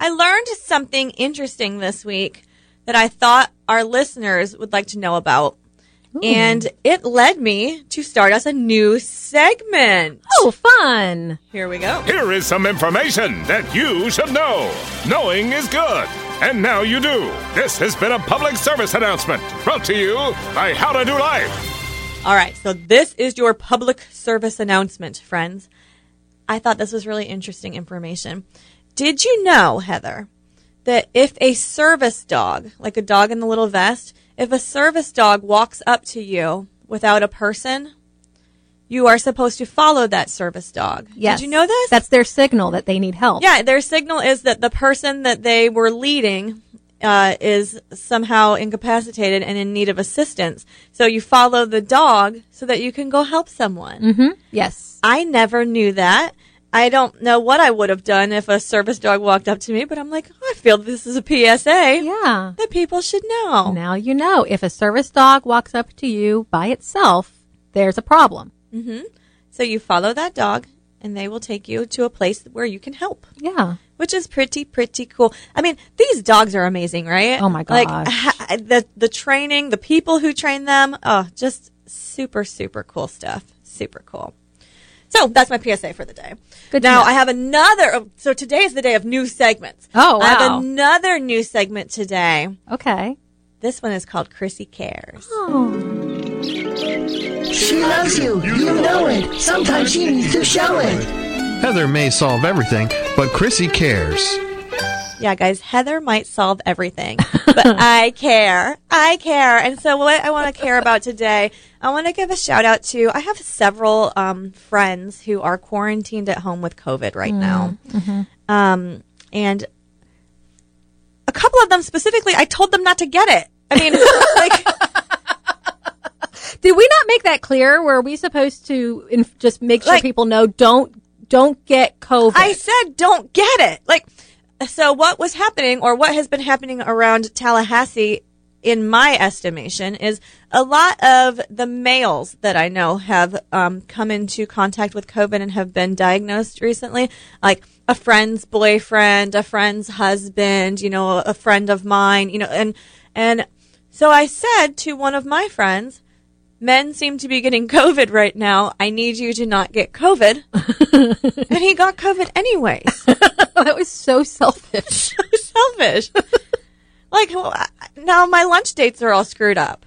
I learned something interesting this week that I thought our listeners would like to know about. And it led me to start us a new segment. Oh, fun. Here we go. Here is some information that you should know. Knowing is good. And now you do. This has been a public service announcement brought to you by How to Do Life. All right, so this is your public service announcement, friends. I thought this was really interesting information. Did you know, Heather, that if a service dog, like a dog in the little vest, if a service dog walks up to you without a person, you are supposed to follow that service dog. Yes. Did you know this? That's their signal that they need help. Yeah, their signal is that the person that they were leading uh, is somehow incapacitated and in need of assistance. So you follow the dog so that you can go help someone. Mm-hmm. Yes. I never knew that. I don't know what I would have done if a service dog walked up to me, but I'm like, oh, I feel this is a PSA Yeah. that people should know. Now you know if a service dog walks up to you by itself, there's a problem. Mm-hmm. So you follow that dog, and they will take you to a place where you can help. Yeah. which is pretty pretty cool. I mean, these dogs are amazing, right? Oh my Like ha- the the training, the people who train them, oh, just super super cool stuff. Super cool. So that's my PSA for the day. Good to now know. I have another. oh, So today is the day of new segments. Oh, I have wow. another new segment today. Okay. This one is called Chrissy Cares. Oh. She loves you. You know it. Sometimes she needs to show it. Heather may solve everything, but Chrissy cares. Yeah, guys, Heather might solve everything, but I care. I care. And so what I want to care about today, I want to give a shout out to, I have several um, friends who are quarantined at home with COVID right now. Um, and a couple of them specifically, I told them not to get it. I mean, like, Did we not make that clear? Were we supposed to inf- just make sure Like- people know don't don't get COVID? I said, don't get it. Like, so what was happening or what has been happening around Tallahassee, in my estimation, is a lot of the males that I know have um, come into contact with COVID and have been diagnosed recently, like a friend's boyfriend, a friend's husband, you know, a friend of mine, you know, and, and so I said to one of my friends, men seem to be getting COVID right now. I need you to not get COVID. and he got COVID anyways. that was so selfish. so Selfish. like, well, now my lunch dates are all screwed up.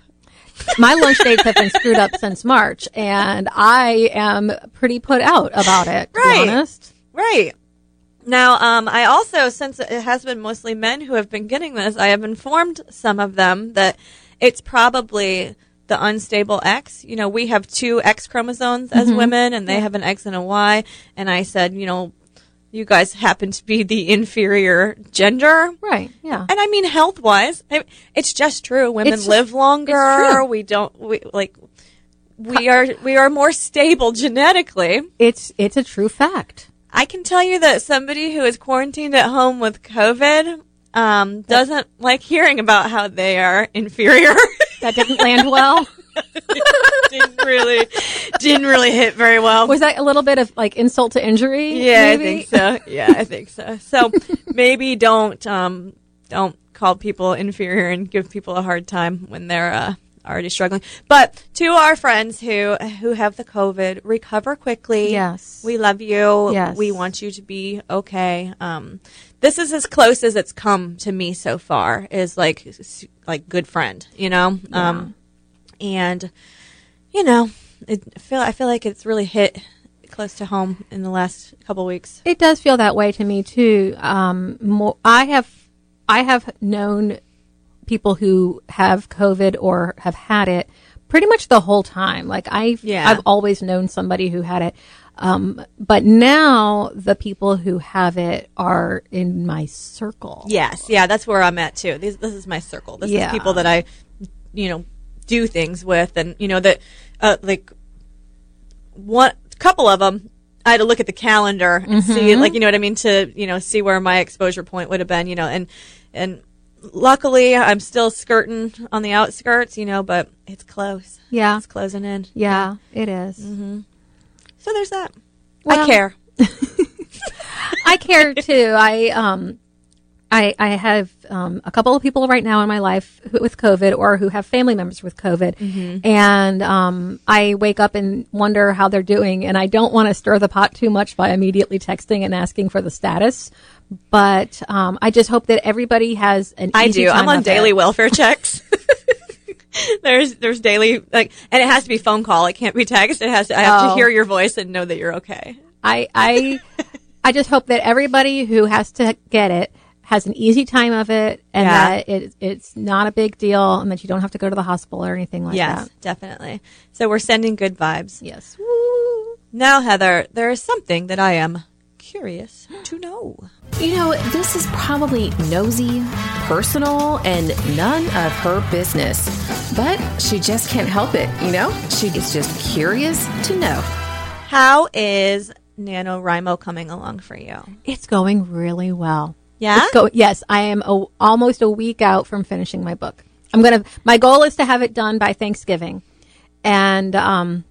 My lunch dates have been screwed up since March, and I am pretty put out about it. To Right. be honest. Right. Now, um, I also, since it has been mostly men who have been getting this, I have informed some of them that it's probably the unstable X. You know, we have two X chromosomes as women, and they have an X and a Y. And I said, you know, you guys happen to be the inferior gender. Right. Yeah. And I mean, health wise, it's just true. Women live longer. We don't, we like, we are, we are more stable genetically. It's it's a true fact. I can tell you that somebody who is quarantined at home with COVID, um, doesn't like hearing about how they are inferior. That didn't land well. didn't really, didn't really hit very well. Was that a little bit of like insult to injury? Yeah, I think so. Yeah, I think so. So maybe don't um don't call people inferior and give people a hard time when they're uh, already struggling. But to our friends who who have the COVID, recover quickly. Yes. we love you. Yes. we want you to be okay. Um, this is as close as it's come to me so far. Is like like good friend, you know. Um, and you know, it I feel I feel like it's really hit close to home in the last couple weeks. It does feel that way to me too. Um, more, I have, I have known people who have COVID or have had it pretty much the whole time. Like I, Yeah. I've always known somebody who had it. Um, but now the people who have it are in my circle. Yes, yeah, that's where I'm at too. These, this is my circle. This Yeah. is people that I, you know, do things with, and you know that, uh, like, one couple of them. I had to look at the calendar and see, Mm-hmm. like, you know what I mean, to you know see where my exposure point would have been, you know, and and luckily I'm still skirting on the outskirts, you know, but it's close. Yeah. It's closing in. Yeah, it is. So there's that. Well- I care. I care too. I um, I I have um, a couple of people right now in my life who, with COVID or who have family members with COVID, and um, I wake up and wonder how they're doing, and I don't want to stir the pot too much by immediately texting and asking for the status. But um, I just hope that everybody has an. I do. I'm on daily it. welfare checks. there's there's daily like, and it has to be phone call. It can't be text. It has. To, I have to Oh. hear your voice and know that you're okay. I I I just hope that everybody who has to get it has an easy time of it, and Yeah. that it, it's not a big deal, and that you don't have to go to the hospital or anything like yes, that. definitely. So we're sending good vibes. Yes. Now, Heather, there is something that I am curious to know. You know, this is probably nosy, personal, and none of her business. But she just can't help it, you know? She is just curious to know. How is NaNoWriMo coming along for you? It's going really well. Yeah? Go- yes, I am a, almost a week out from finishing my book. I'm gonna. My goal is to have it done by Thanksgiving, and um,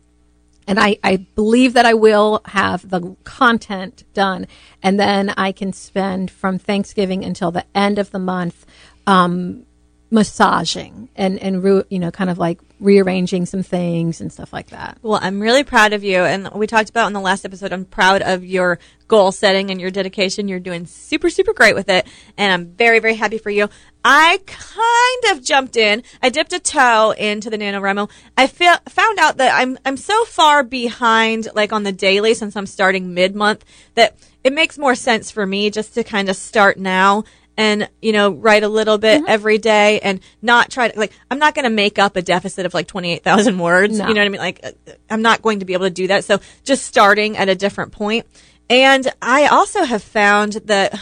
and I, I believe that I will have the content done, and then I can spend from Thanksgiving until the end of the month, um, massaging and and re- you know kind of like rearranging some things and stuff like that. Well, I'm really proud of you. And we talked about in the last episode, I'm proud of your goal setting and your dedication. You're doing super, super great with it. And I'm very, very happy for you. I kind of jumped in. I dipped a toe into the NaNoWriMo. I feel, found out that I'm, I'm so far behind, like on the daily since I'm starting mid month that it makes more sense for me just to kind of start now and you know write a little bit every day and not try to like i'm not going to make up a deficit of like 28000 words No. you know what i mean like uh, i'm not going to be able to do that so just starting at a different point and i also have found that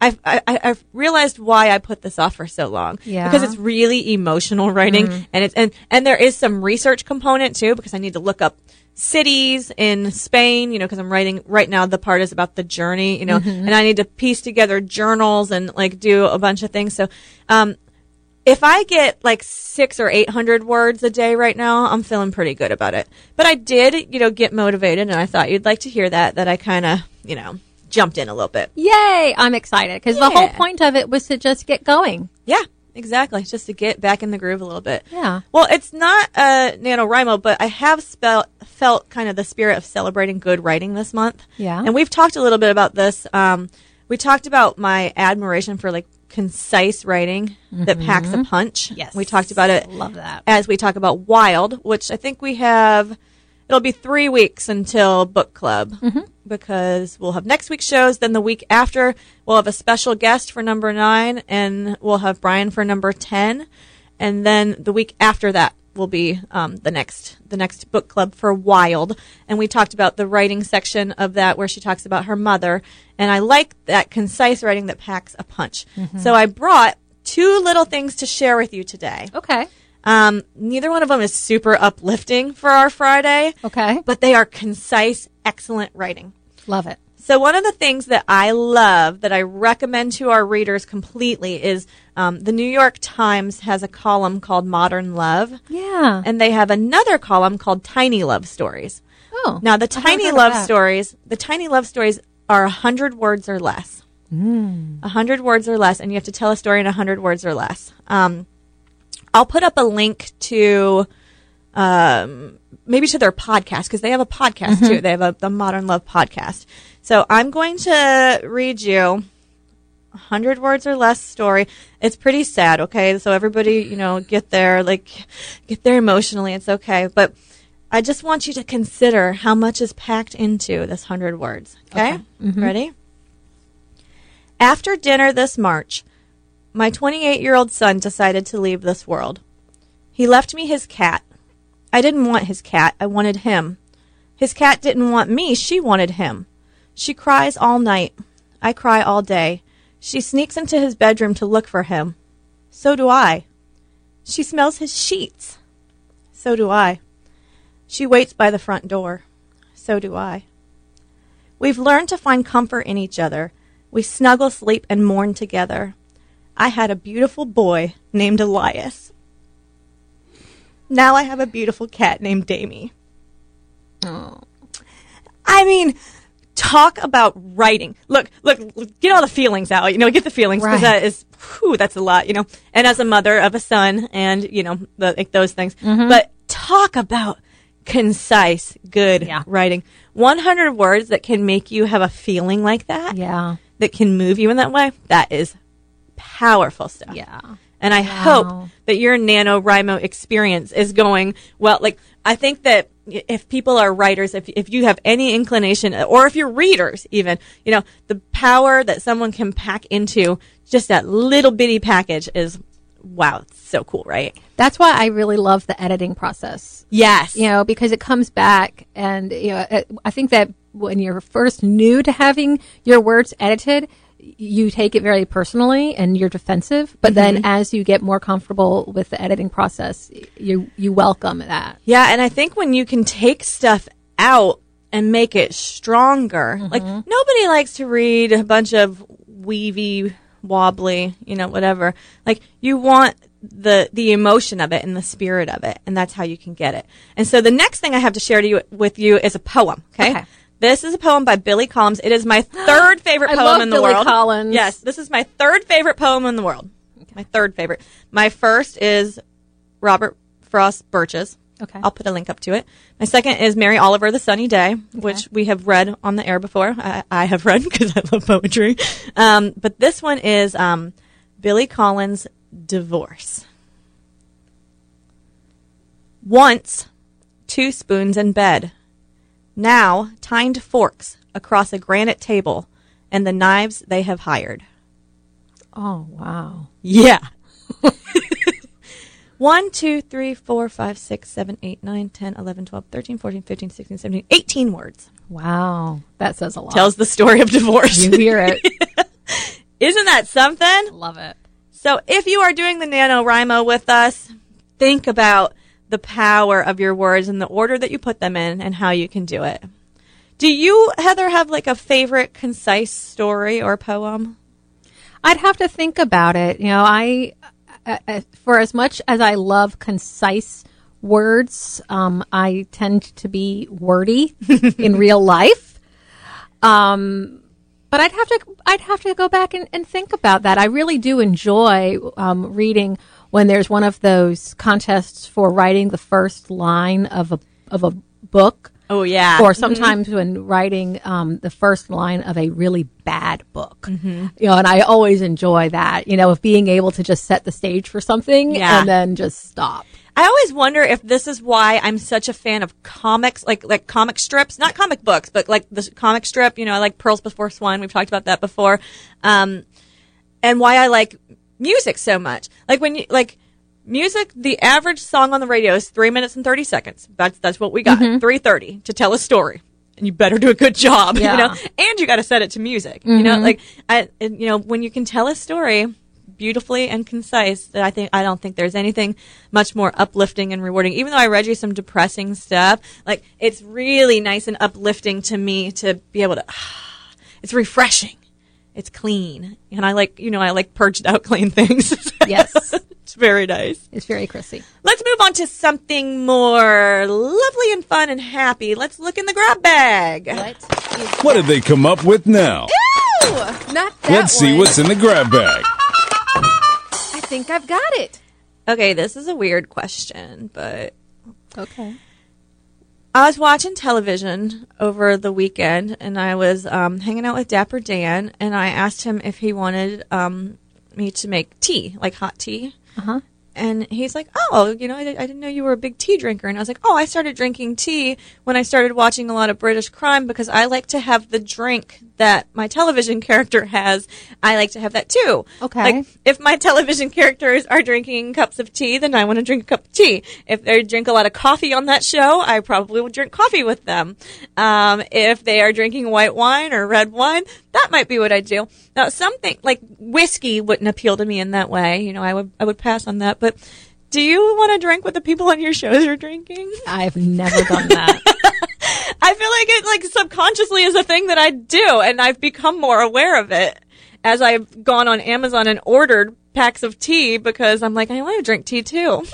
I've, I, I- I've realized why I put this off for so long. Yeah. Because it's really emotional writing and it's, and, and there is some research component too because I need to look up cities in Spain, you know, because I'm writing right now the part is about the journey, you know, and I need to piece together journals and like do a bunch of things. So, um, if I get like six or eight hundred words a day right now, I'm feeling pretty good about it. But I did, you know, get motivated, and I thought you'd like to hear that. That I kind of, you know, jumped in a little bit. Yay! I'm excited because the whole point of it was to just get going. Yeah, exactly. Just to get back in the groove a little bit. Yeah. Well, it's not uh, NaNoWriMo, but I have spelt, felt kind of the spirit of celebrating good writing this month. Yeah. And we've talked a little bit about this. Um, we talked about my admiration for like concise writing that packs a punch. Yes. We talked about it Love that. as we talk about Wild, which I think we have. It'll be three weeks until book club because we'll have next week's shows. Then the week after, we'll have a special guest for number nine, and we'll have Brian for number ten. And then the week after that will be um, the next the next book club for Wild. And we talked about the writing section of that where she talks about her mother. And I like that concise writing that packs a punch. So I brought two little things to share with you today. Okay. Um, neither one of them is super uplifting for our Friday, Okay. but they are concise, excellent writing. Love it. So one of the things that I love that I recommend to our readers completely is um, the New York Times has a column called Modern Love, Yeah. and they have another column called Tiny Love Stories. oh. Now the tiny love stories, the tiny love stories are a hundred words or less. A hundred words or less, and you have to tell a story in a hundred words or less. Um, I'll put up a link to um, maybe to their podcast because they have a podcast too. They have a the Modern Love podcast. So I'm going to read you a hundred words or less story. It's pretty sad. Okay, so everybody, you know, get there, like, get there emotionally. It's okay, but I just want you to consider how much is packed into this hundred words. Okay, mm-hmm. ready? After dinner this March, my 28 year old son decided to leave this world. He left me his cat. I didn't want his cat, I wanted him. His cat didn't want me, she wanted him. She cries all night. I cry all day. She sneaks into his bedroom to look for him. So do I. She smells his sheets. So do I. She waits by the front door. So do I. We've learned to find comfort in each other. We snuggle, sleep, and mourn together. I had a beautiful boy named Elias. Now I have a beautiful cat named Damie. Oh. I mean, talk about writing. Look, look, look, get all the feelings out. You know, get the feelings because Right. that is, whew, that's a lot. You know, and as a mother of a son, and you know, the, like those things. Mm-hmm. But talk about concise, good Yeah. writing. One hundred words that can make you have a feeling like that. Yeah. That can move you in that way. That is powerful stuff. Yeah. And I hope that your NaNoWriMo experience is going well. Like, I think that if people are writers, if, if you have any inclination, or if you're readers even, you know, the power that someone can pack into just that little bitty package is, wow, it's so cool, right? That's why I really love the editing process. Yes. you know, because it comes back, and you know, I think that when you're first new to having your words edited, you take it very personally and you're defensive. But mm-hmm. then, as you get more comfortable with the editing process, you you welcome that. Yeah, and I think when you can take stuff out and make it stronger, like mm-hmm. nobody likes to read a bunch of weavy, wobbly, you know, whatever. Like you want the the emotion of it and the spirit of it, and that's how you can get it. And so the next thing I have to share to you with you is a poem. Okay. Okay. This is a poem by Billy Collins. It is my third favorite I poem love in the world. Billy world. Collins. Yes, this is my third favorite poem in the world. My third favorite. My first is Robert Frost Birches. Okay. I'll put a link up to it. My second is Mary Oliver, The Summer Day, which we have read on the air before. I, I have read because I love poetry. Um, but this one is um, Billy Collins' Divorce. Once, two spoons in bed. Now, tined forks across a granite table and the knives they have hired. Oh wow! Yeah. One, two, three, four, five, six, seven, eight, nine, 10, 11, 12, 13, 14, 15, 16, 17, 18 words. Wow, that says a lot. Tells the story of divorce. you hear it. Isn't that something? love it. So if you are doing the NaNoWriMo with us, think about the power of your words and the order that you put them in and how you can do it. Do you, Heather, have like a favorite concise story or poem? I'd have to think about it. You know, I, uh, uh, for as much as I love concise words, um, I tend to be wordy in real life. Um, but I'd have to, I'd have to go back and, and think about that. I really do enjoy um, reading when there's one of those contests for writing the first line of a of a book Oh, yeah. or sometimes when writing um, the first line of a really bad book. Mm-hmm. You know, and I always enjoy that, you know, of being able to just set the stage for something Yeah. and then just stop. I always wonder if this is why I'm such a fan of comics, like like comic strips, not comic books, but like the comic strip. You know, I like Pearls Before Swine. We've talked about that before, um, and why I like music so much. Like when you like music, the average song on the radio is three minutes and thirty seconds. That's that's what we got, mm-hmm. three thirty to tell a story. And you better do a good job, Yeah. you know. And you got to set it to music, you know. Mm-hmm. Like, I, you know, when you can tell a story beautifully and concise, that I think I don't think there's anything much more uplifting and rewarding. Even though I read you some depressing stuff, like it's really nice and uplifting to me to be able to. It's refreshing. It's clean, and I like you know I like purged out clean things. Yes. it's very nice. It's very Chrissy. Let's move on to something more lovely and fun and happy. Let's look in the grab bag. What did they come up with now? Not that Let's see what's in the grab bag. I think I've got it. Okay, this is a weird question, but Okay. I was watching television over the weekend, and I was um, hanging out with Dapper Dan, and I asked him if he wanted um, me to make tea, like hot tea. Uh-huh. and he's like, "Oh, you know, I, I didn't know you were a big tea drinker." And I was like, "Oh, I started drinking tea when I started watching a lot of British crime because I like to have the drink that my television character has. I like to have that too. Okay. Like if my television characters are drinking cups of tea, then I want to drink a cup of tea. If they drink a lot of coffee on that show, I probably would drink coffee with them. Um, if they are drinking white wine or red wine, that might be what I do. Now, something like whiskey wouldn't appeal to me in that way. You know, I would I would pass on that. But do you want to drink what the people on your shows are drinking? I've never done that. Like it like subconsciously is a thing that I do, and I've become more aware of it as I've gone on Amazon and ordered packs of tea because I'm like, I want to drink tea too.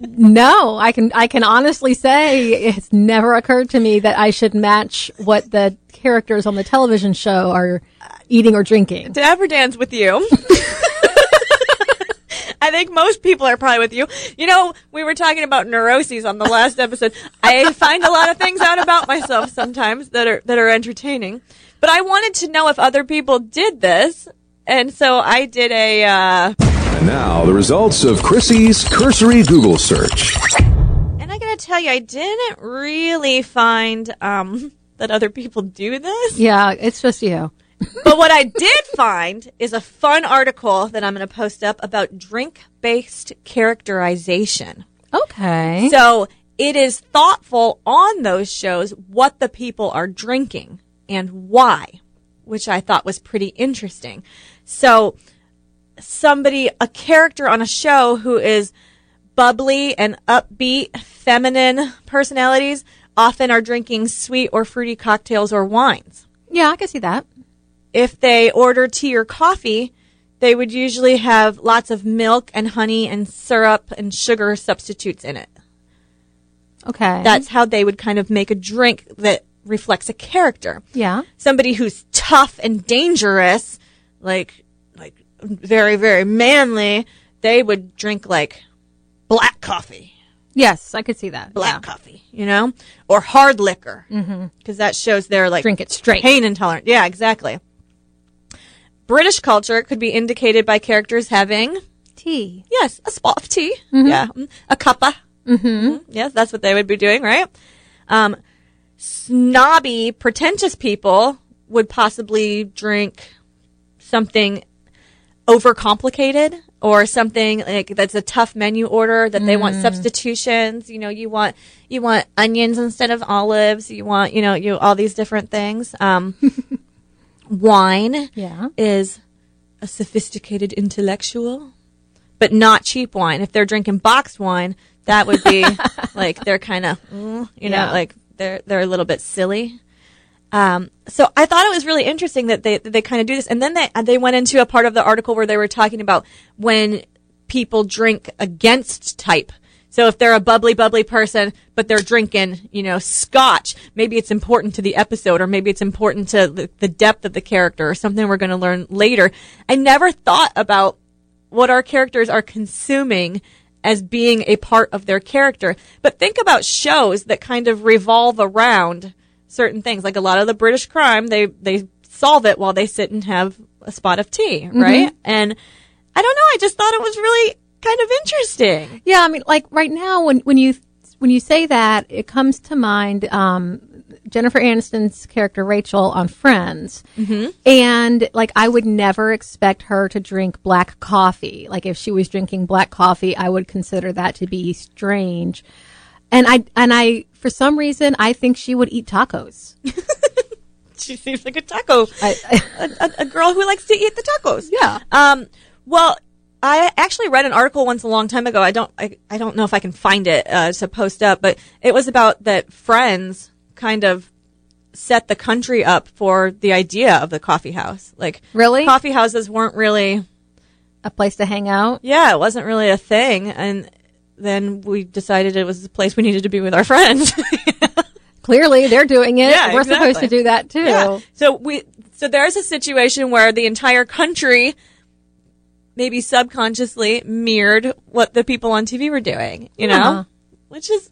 no, I can I can honestly say it's never occurred to me that I should match what the characters on the television show are eating or drinking. to ever dance with you. I think most people are probably with you. You know, we were talking about neuroses on the last episode. I find a lot of things out about myself sometimes that are that are entertaining. But I wanted to know if other people did this, and so I did a. Uh, And now, the results of Chrissy's cursory Google search. and I gotta tell you, I didn't really find um, that other people do this. Yeah, it's just you. But what I did find is a fun article that I'm going to post up about drink based characterization. Okay. So it is thoughtful on those shows what the people are drinking and why, which I thought was pretty interesting. So somebody, a character on a show who is bubbly and upbeat, feminine personalities often are drinking sweet or fruity cocktails or wines yeah, I can see that. If they order tea or coffee, they would usually have lots of milk and honey and syrup and sugar substitutes in it. Okay. That's how they would kind of make a drink that reflects a character. yeah. Somebody who's tough and dangerous, like like very very manly, they would drink like black coffee. Yes, I could see that. Black Yeah. coffee, you know, or hard liquor, mm-hmm. because that shows they're like Drink it straight. pain intolerant. Yeah, exactly. British culture could be indicated by characters having, Tea. yes, a spot of tea. Yeah. mm, A cuppa. Mm-hmm. Yes, that's what they would be doing, right? Um, snobby, pretentious people would possibly drink something overcomplicated or something like that's a tough menu order that they want substitutions you know you want you want onions instead of olives you want you know you all these different things um wine Yeah. is a sophisticated intellectual but not cheap wine if they're drinking boxed wine that would be like they're kind of you know Yeah. like they're they're a little bit silly um, so I thought it was really interesting that they that they kind of do this, and then they they went into a part of the article where they were talking about when people drink against type. So if they're a bubbly, bubbly person, but they're drinking, you know, scotch, maybe it's important to the episode, or maybe it's important to the, the depth of the character, or something we're going to learn later. I never thought about what our characters are consuming as being a part of their character. But think about shows that kind of revolve around certain things. Like a lot of the British crime, they they solve it while they sit and have a spot of tea, mm-hmm. right? And I don't know, I just thought it was really kind of interesting. Yeah, I mean, like right now, when when you when you say that, it comes to mind um, Jennifer Aniston's character Rachel on Friends, mm-hmm. and like I would never expect her to drink black coffee. Like if she was drinking black coffee, I would consider that to be strange. And I and I for some reason I think she would eat tacos. She seems like a taco, I, a, a, a girl who likes to eat the tacos. Yeah. Um. Well, I actually read an article once a long time ago. I don't. I, I don't know if I can find it uh, to post up, but it was about that Friends kind of set the country up for the idea of the coffee house. Like, Really? coffee houses weren't really. a place to hang out. Yeah, it wasn't really a thing, and then we decided it was the place we needed to be with our friends. Clearly, they're doing it. Yeah, We're supposed to do that too. Yeah. So we so there's a situation where the entire country maybe subconsciously mirrored what the people on TV were doing, you know? Yeah. Which is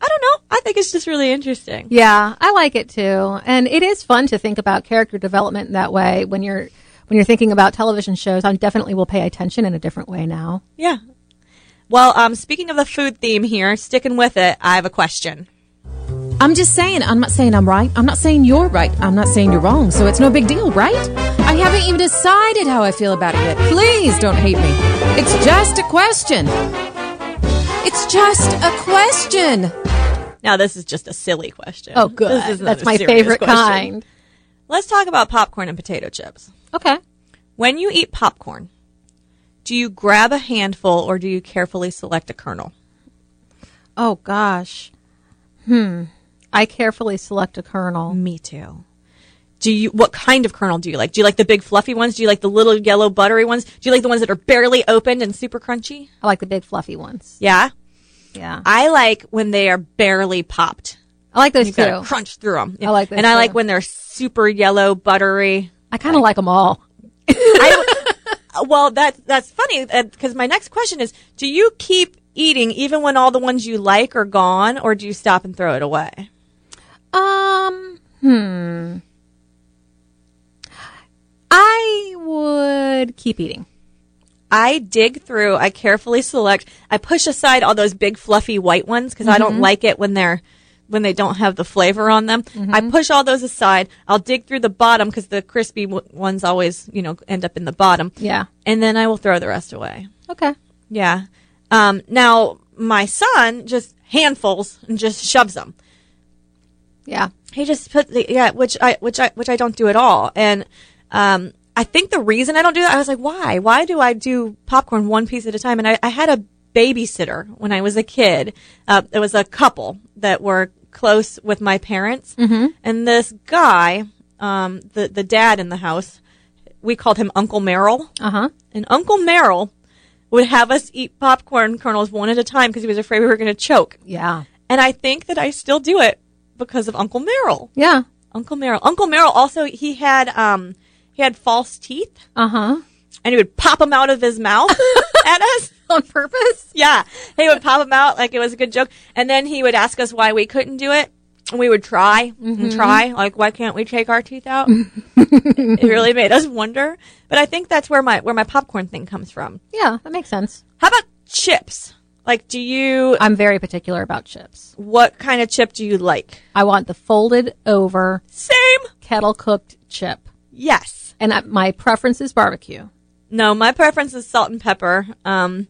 I don't know. I think it's just really interesting. Yeah, I like it too. And it is fun to think about character development in that way when you're when you're thinking about television shows, I definitely will pay attention in a different way now. Yeah. Well, um, speaking of the food theme here, sticking with it, I have a question. I'm just saying, I'm not saying I'm right. I'm not saying you're right. I'm not saying you're wrong. So it's no big deal, right? I haven't even decided how I feel about it yet. Please don't hate me. It's just a question. It's just a question. Now, this is just a silly question. Oh, good. This is That's my favorite question. kind. Let's talk about popcorn and potato chips. Okay. When you eat popcorn, do you grab a handful or do you carefully select a kernel? Oh gosh. Hmm. I carefully select a kernel. Me too. Do you what kind of kernel do you like? Do you like the big fluffy ones? Do you like the little yellow buttery ones? Do you like the ones that are barely opened and super crunchy? I like the big fluffy ones. Yeah. Yeah. I like when they are barely popped. I like those You too. crunch through them. I like those And I like when they're super yellow, buttery. I kind of like them all. I, well, that that's funny because my next question is: Do you keep eating even when all the ones you like are gone, or do you stop and throw it away? Um, hmm. I would keep eating. I dig through. I carefully select. I push aside all those big fluffy white ones because I Mm-hmm. don't like it when they're when they don't have the flavor on them. Mm-hmm. I push all those aside. I'll dig through the bottom because the crispy w- ones always, you know, end up in the bottom. Yeah. And then I will throw the rest away. Okay. Yeah. Um, now my son just handfuls and just shoves them. Yeah. He just put the yeah, which I which I which I don't do at all. And um, I think the reason I don't do that, I was like, why? Why do I do popcorn one piece at a time? And I, I had a babysitter when I was a kid. Uh, it was a couple that were close with my parents, mm-hmm. and this guy, um, the the dad in the house, we called him Uncle Merrill. Uh huh. And Uncle Merrill would have us eat popcorn kernels one at a time because he was afraid we were going to choke. Yeah. And I think that I still do it because of Uncle Merrill. Yeah. Uncle Merrill. Uncle Merrill also he had um he had false teeth Uh huh. and he would pop them out of his mouth at us. On purpose? Yeah, he would pop them out like it was a good joke, and then he would ask us why we couldn't do it. And we would try and try, like why can't we take our teeth out? it really made us wonder. But I think that's where my where my popcorn thing comes from. Yeah, that makes sense. How about chips? Like, do you I'm very particular about chips. what kind of chip do you like? I want the folded over Same. kettle cooked chip. Yes. And I, my preference is barbecue. No, my preference is salt and pepper. Um,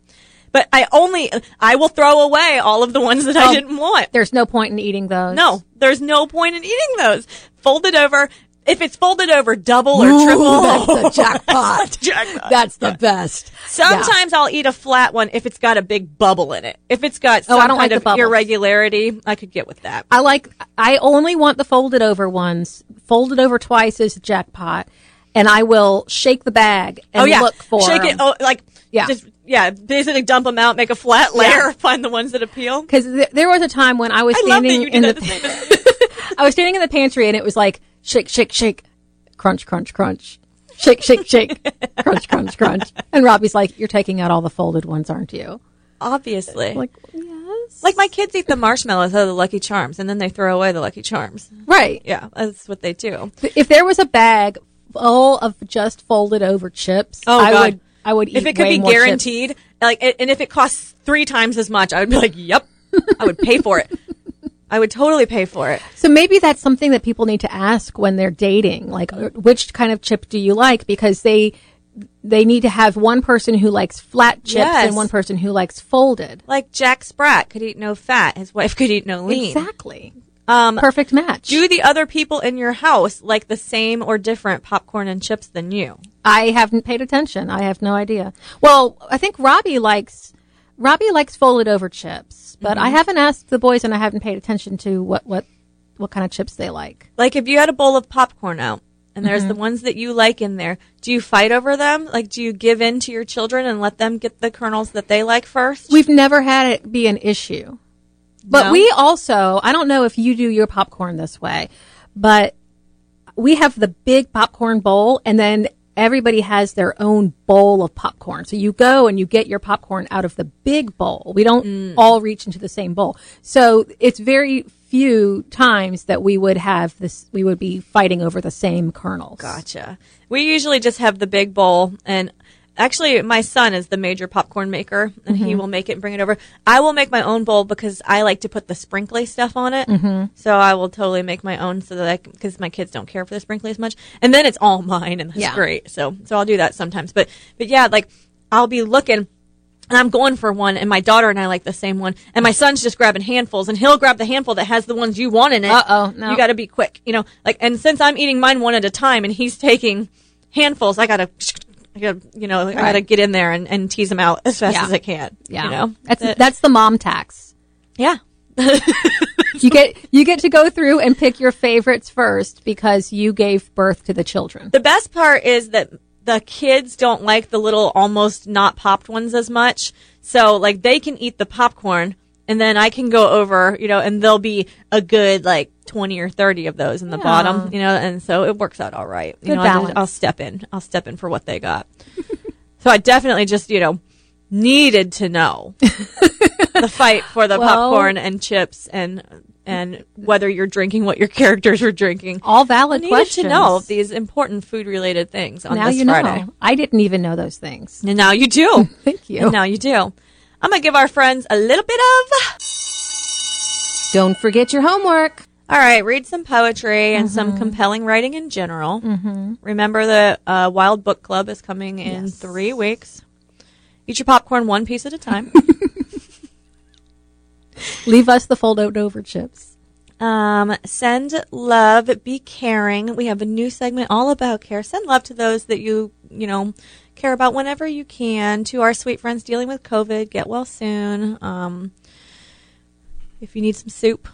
but I only I will throw away all of the ones that I Oh. didn't want. There's no point in eating those. No, there's no point in eating those. Folded over. If it's folded over double or Ooh, triple, that's the jackpot. that's the jackpot. That's the best. Sometimes I'll eat a flat one if it's got a big bubble in it. If it's got Oh, I don't kind like of irregularity, I could get with that. I like. I only want the folded over ones. Folded over twice is jackpot, and I will shake the bag and oh yeah, look for it. shake it. Oh, like Yeah. just yeah, basically dump them out, make a flat layer, find the ones that appeal. Because th- there was a time when I was I standing in the, the same as me. I was standing in the pantry and it was like shake, shake, shake, crunch, crunch, crunch, shake, shake, shake, crunch, crunch, crunch. And Robbie's like, "You're taking out all the folded ones, aren't you?" Obviously. Like, yes, Like my kids eat the marshmallows out of the Lucky Charms, and then they throw away the Lucky Charms. right. Yeah, that's what they do. If there was a bag full of just folded over chips, Oh, I God. would, I would eat If it could be more chips. guaranteed, like, and if it costs three times as much, I would be like, "Yep, I would pay for it. I would totally pay for it." So maybe that's something that people need to ask when they're dating. Like, uh, which kind of chip do you like? Because they they need to have one person who likes flat chips Yes. and one person who likes folded. Like Jack Sprat could eat no fat, his wife could eat no lean. Exactly. Um, Perfect match. do the other people in your house like the same or different popcorn and chips than you? I haven't paid attention. I have no idea. Well, I think Robbie likes Robbie likes folded over chips, but Mm-hmm. I haven't asked the boys and I haven't paid attention to what what what kind of chips they like. Like if you had a bowl of popcorn out and there's Mm-hmm. the ones that you like in there, do you fight over them? Like do you give in to your children and let them get the kernels that they like first? We've never had it be an issue. But No? we also, I don't know if you do your popcorn this way, but we have the big popcorn bowl and then everybody has their own bowl of popcorn. So you go and you get your popcorn out of the big bowl. We don't Mm. all reach into the same bowl. So it's very few times that we would have this, we would be fighting over the same kernels. Gotcha. We usually just have the big bowl and actually my son is the major popcorn maker and he will make it and bring it over. I will make my own bowl because I like to put the sprinkly stuff on it. Mm-hmm. So I will totally make my own so that I because my kids don't care for the sprinkly as much. And then it's all mine and that's Yeah. great. So so I'll do that sometimes. But but yeah, like I'll be looking and I'm going for one, and my daughter and I like the same one, and my son's just grabbing handfuls, and he'll grab the handful that has the ones you want in it. Uh-oh, no. You got to be quick, you know. Like, and since I'm eating mine one at a time, and he's taking handfuls, I gotta, I gotta, you know, I gotta get in there and, and tease them out as fast Yeah. as I can. Yeah. you know. that's, That- that's the mom tax. yeah. You get, you get to go through and pick your favorites first because you gave birth to the children. The best part is that the kids don't like the little almost not popped ones as much. So like they can eat the popcorn and then I can go over, you know, and there'll be a good like 20 or 30 of those in the bottom, you know, and so it works out all right. You Good know, I'll, balance. I'll step in. I'll step in for what they got. so I definitely just, you know, needed to know the fight for the Well- popcorn and chips and and whether you're drinking what your characters were drinking. All valid I questions. to know these important food related things on now this you Friday. know. I didn't even know those things. And now you do. Thank you. And now you do. I'm going to give our friends a little bit of. Don't forget your homework. All right, read some poetry and Mm-hmm. some compelling writing in general. Mm-hmm. Remember the uh, Wild Book Club is coming in three weeks. Eat your popcorn one piece at a time. Leave us the fold-out over chips. Um, send love, be caring. We have a new segment all about care. Send love to those that you, you know, care about whenever you can. To our sweet friends dealing with COVID, get well soon. Um, if you need some soup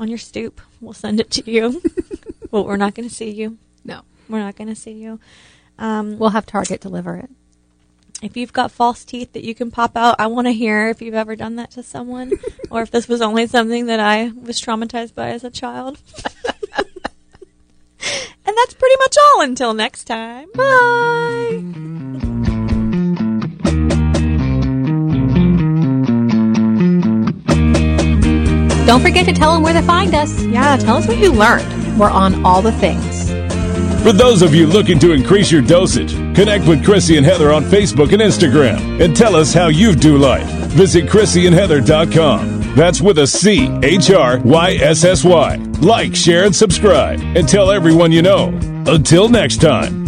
on your stoop, we'll send it to you. but we're not going to see you. No. We're not going to see you. Um, We'll have Target deliver it. if you've got false teeth that you can pop out, I want to hear if you've ever done that to someone or if this was only something that I was traumatized by as a child. and that's pretty much all until next time. Bye. Don't forget to tell them where to find us. Yeah, tell us what you learned. We're on all the things. For those of you looking to increase your dosage, connect with Chrissy and Heather on Facebook and Instagram and tell us how you do life. Visit ChrissyandHeather.com. That's with a C H R Y S S Y. Like, share, and subscribe, and tell everyone you know. Until next time.